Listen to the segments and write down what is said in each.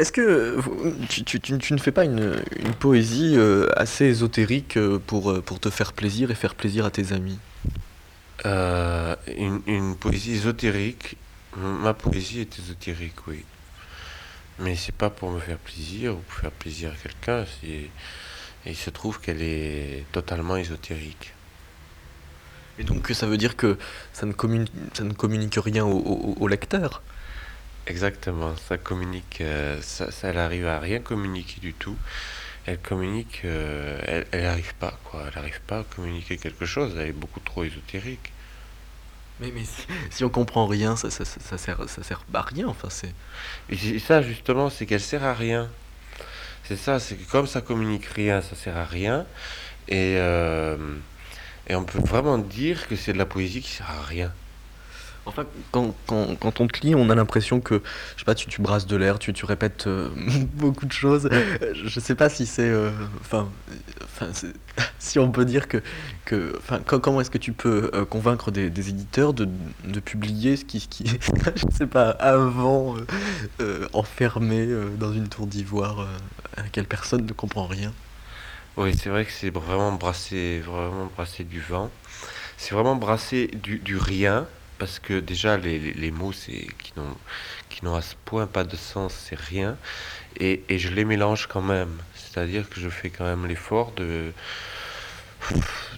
Est-ce que tu, tu- tu- tu ne fais pas une, une poésie euh, assez ésotérique euh, pour, euh, pour te faire plaisir et faire plaisir à tes amis? Euh, une, une poésie ésotérique. Ma poésie est ésotérique, oui. Mais c'est pas pour me faire plaisir ou pour faire plaisir à quelqu'un. Et il se trouve qu'elle est totalement ésotérique. Et donc ça veut dire que ça ne communique, ça ne communique rien au, au- au lecteur? Exactement. Ça communique. euh, ça, ça, elle arrive à rien communiquer du tout. Elle communique. euh, elle, elle arrive pas, quoi. Elle arrive pas à communiquer quelque chose. Elle est beaucoup trop ésotérique. Mais, mais si, si on comprend rien, ça, ça, ça, sert, ça sert à rien. Enfin, c'est... Et ça, justement, c'est qu'elle sert à rien. C'est ça, c'est que comme ça communique rien, ça sert à rien. Et, euh, et on peut vraiment dire que c'est de la poésie qui sert à rien. Enfin, quand, quand, quand on te lit, on a l'impression que, je sais pas, tu, tu brasses de l'air, tu, tu répètes euh, beaucoup de choses. Euh, Je sais pas si c'est, euh, enfin, euh, si on peut dire que, que, comment est-ce que tu peux euh, convaincre des, des éditeurs de, de publier ce qui, ce qui, je sais pas, avant enfermé dans une tour d'ivoire à laquelle personne ne comprend rien? Oui, c'est vrai que c'est vraiment brasser, vraiment brasser du vent. C'est vraiment brasser du, du rien. Parce que déjà, les, les- mots c'est, qui n'ont, qui n'ont à ce point pas de sens, c'est rien. Et, et je les mélange quand même. C'est-à-dire que je fais quand même l'effort de,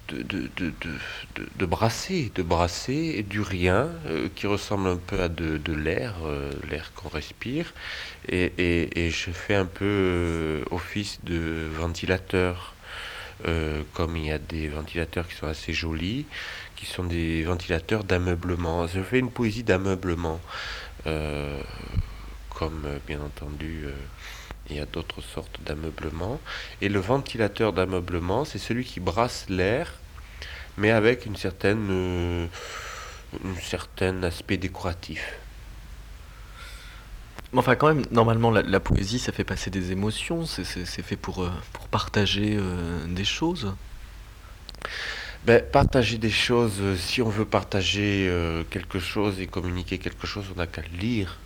de, de, de, de, brasser, de brasser du rien euh, qui ressemble un peu à de, de l'air, euh, l'air qu'on respire. Et, et, et je fais un peu euh, office de ventilateur. Euh, comme il y a des ventilateurs qui sont assez jolis, qui sont des ventilateurs d'ameublement. Je fais une poésie d'ameublement. Euh, comme euh, bien entendu il y a d'autres sortes d'ameublement. Et le ventilateur d'ameublement, c'est celui qui brasse l'air, mais avec une certaine, un certain aspect décoratif. Enfin, quand même, normalement, la, poésie, ça fait passer des émotions, c'est fait pour, euh, partager euh, des choses. Ben, partager des choses, euh, si on veut partager quelque chose et communiquer quelque chose, on n'a qu'à lire.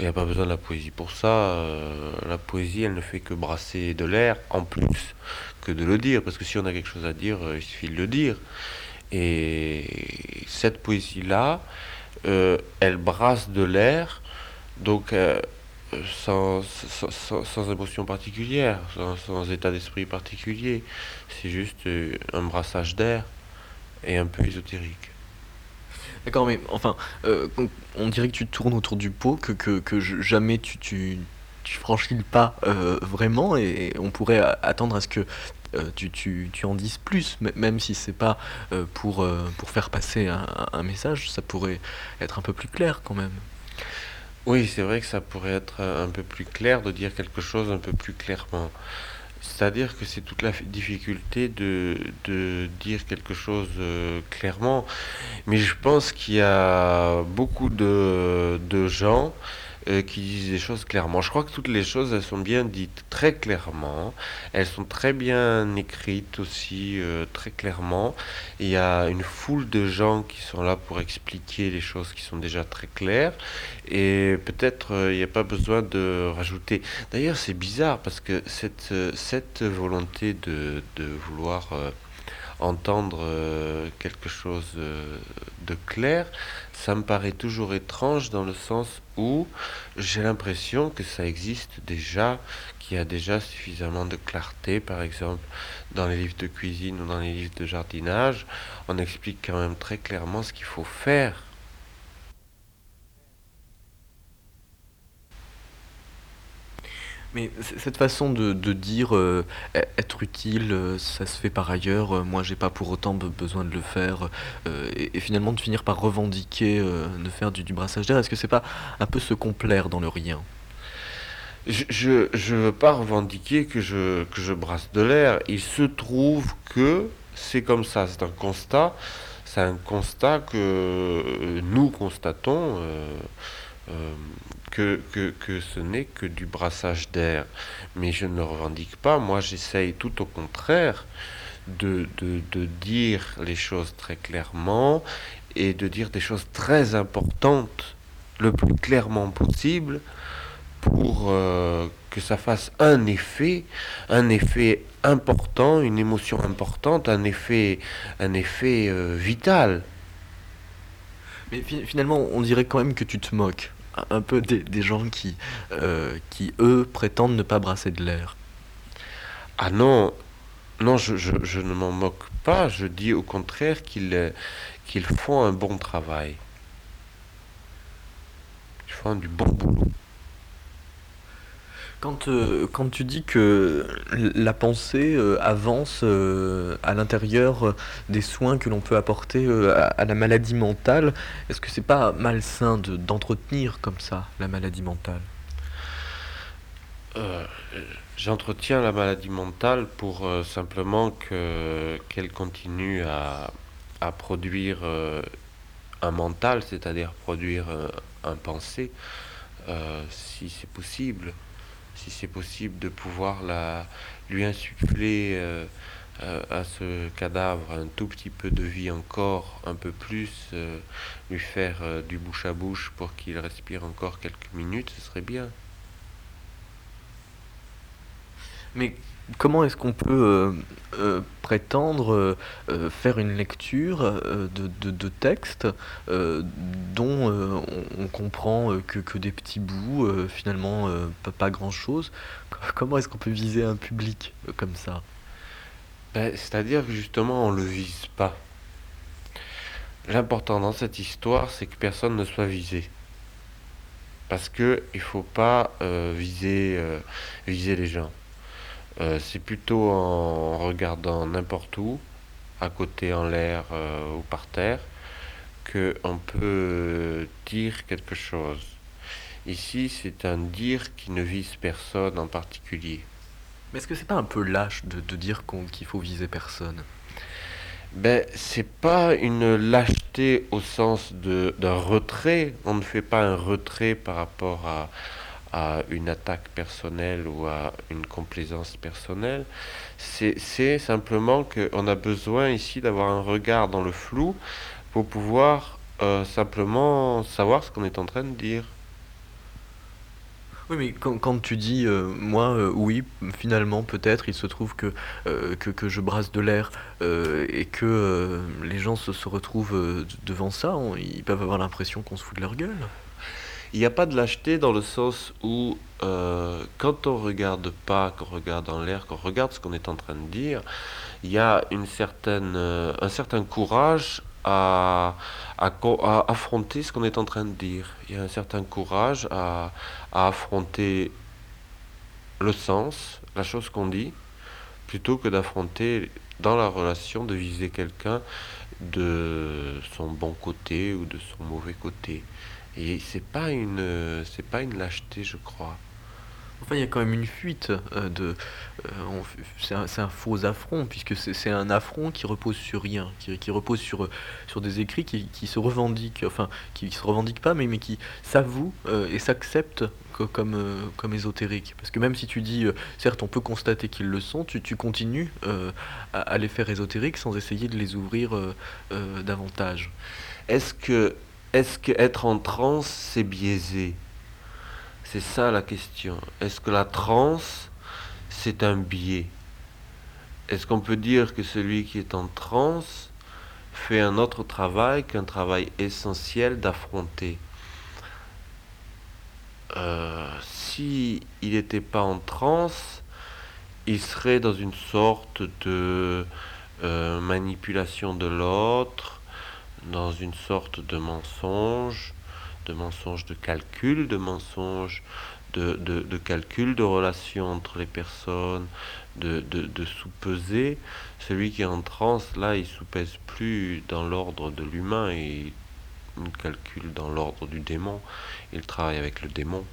Il n'y a pas besoin de la poésie pour ça. la poésie, elle ne fait que brasser de l'air en plus que de le dire. Parce que si on a quelque chose à dire, il suffit de le dire. Et cette poésie-là, elle brasse de l'air, donc euh, sans, sans, sans- émotion particulière, sans, état d'esprit particulier. C'est juste euh, un brassage d'air et un peu ésotérique. D'accord, mais enfin, euh, on dirait que tu tournes autour du pot, que, que, que jamais tu, tu, tu franchis le pas euh, vraiment, et on pourrait attendre à ce que tu, tu, tu en dises plus, même si c'est pas pour, pour faire passer un message, ça pourrait être un peu plus clair quand même. Oui, c'est vrai que ça pourrait être un un peu plus clair de dire quelque chose un peu plus clairement. C'est-à-dire que c'est toute la difficulté de, de dire quelque chose euh, clairement. Mais je pense qu'il y a beaucoup de, de gens euh, qui disent des choses clairement. Je crois que toutes les choses, elles sont bien dites très clairement. Elles sont très bien écrites aussi, euh, très clairement. Il y a une foule de gens qui sont là pour expliquer les choses qui sont déjà très claires. Et peut-être euh, il n'y a pas besoin de rajouter. D'ailleurs, c'est bizarre parce que cette, cette volonté de, de vouloir entendre euh, quelque chose euh, de clair, ça me paraît toujours étrange dans le sens où j'ai l'impression que ça existe déjà, qu'il y a déjà suffisamment de clarté, par exemple, dans les livres de cuisine ou dans les livres de jardinage. On explique quand même très clairement ce qu'il faut faire. Mais cette façon de, de dire euh, e- être utile, euh, ça se fait par ailleurs, euh, moi j'ai pas pour autant be- besoin de le faire, et, finalement de finir par revendiquer de faire du, brassage d'air, est-ce que c'est pas un peu se complaire dans le rien? Je, je veux pas revendiquer que je, que je brasse de l'air. Il se trouve que c'est comme ça, c'est un constat. C'est un constat que nous constatons que, que, que ce n'est que du brassage d'air. Mais je ne le revendique pas. Moi, j'essaye tout au contraire de, de, de dire les choses très clairement et de dire des choses très importantes le plus clairement possible pour euh, que ça fasse un effet, un effet important, une émotion importante, un effet, un effet euh, vital. Mais finalement, on dirait quand même que tu te moques un peu des, gens qui, euh, qui, eux, prétendent ne pas brasser de l'air. Ah non, non, je, ne m'en moque pas. Je dis au contraire qu'ils qu'ils font un bon travail. Ils font du bon boulot. Quand, euh, quand tu dis que la pensée euh, avance euh, à l'intérieur des soins que l'on peut apporter à, la maladie mentale, est-ce que c'est pas malsain de, d'entretenir comme ça la maladie mentale? J'entretiens la maladie mentale pour simplement que, qu'elle continue à, à produire un mental, c'est-à-dire produire un pensée, si c'est possible si c'est possible, de pouvoir la, lui insuffler euh, euh, à ce cadavre un tout petit peu de vie encore, un peu plus, euh, lui faire du bouche à bouche pour qu'il respire encore quelques minutes, ce serait bien. Mais comment est-ce qu'on peut euh, euh, prétendre euh, faire une lecture de, de, dont on, comprend que, des petits bouts, finalement pas, pas grand-chose? Comment est-ce qu'on peut viser un public comme ça? Ben, C'est-à-dire que justement on ne le vise pas. L'important dans cette histoire, c'est que personne ne soit visé. Parce qu'il ne faut pas viser, viser les gens. Euh, c'est plutôt en regardant n'importe où, à côté en l'air euh, ou par terre, qu'on peut dire quelque chose. Ici, c'est un dire qui ne vise personne en particulier. Mais est-ce que c'est pas un peu lâche de, dire qu'il faut viser personne? Ben, c'est pas une lâcheté au sens d'un retrait. On ne fait pas un retrait par rapport à, à une attaque personnelle ou à une complaisance personnelle. C'est simplement qu'on a besoin ici d'avoir un regard dans le flou pour pouvoir euh, simplement savoir ce qu'on est en train de dire. Oui, mais quand, quand tu dis, euh, moi, euh, oui, finalement, peut-être, il se trouve que, que, que, je brasse de l'air et que les gens se, se retrouvent devant ça, ils peuvent avoir l'impression qu'on se fout de leur gueule. Il n'y a pas de lâcheté dans le sens où euh, quand on regarde pas, qu'on regarde en l'air, qu'on regarde ce qu'on est en train de dire, il y a une certaine, euh, un certain courage à, à, affronter ce qu'on est en train de dire. Il y a un certain courage à, à affronter le sens, la chose qu'on dit, plutôt que d'affronter dans la relation, de viser quelqu'un de son bon côté ou de son mauvais côté. Et c'est pas une, c'est pas une lâcheté, je crois. Enfin, il y a quand même une fuite euh, de. Euh, c'est un, un, faux affront, puisque c'est un affront qui repose sur rien, qui, qui repose sur, sur des écrits qui, qui, se revendiquent, enfin, qui se revendiquent pas, mais, mais qui s'avouent euh, et s'acceptent comme, comme ésotériques. Parce que même si tu dis, certes, on peut constater qu'ils le sont, tu, tu continues à, à, les faire ésotériques sans essayer de les ouvrir davantage. Est-ce que est-ce qu'être en transe, c'est biaisé? C'est ça la question. Est-ce que la transe, c'est un biais? Est-ce qu'on peut dire que celui qui est en transe fait un autre travail qu'un travail essentiel d'affronter? Euh, Si il n'était pas en transe, il serait dans une sorte de euh, manipulation de l'autre, dans une sorte de mensonge, de mensonge de calcul, de mensonge de, de, calcul de relation entre les personnes, de, de, sous-peser. Celui qui est en transe, là, il sous-pèse plus dans l'ordre de l'humain il calcule dans l'ordre du démon. Il travaille avec le démon.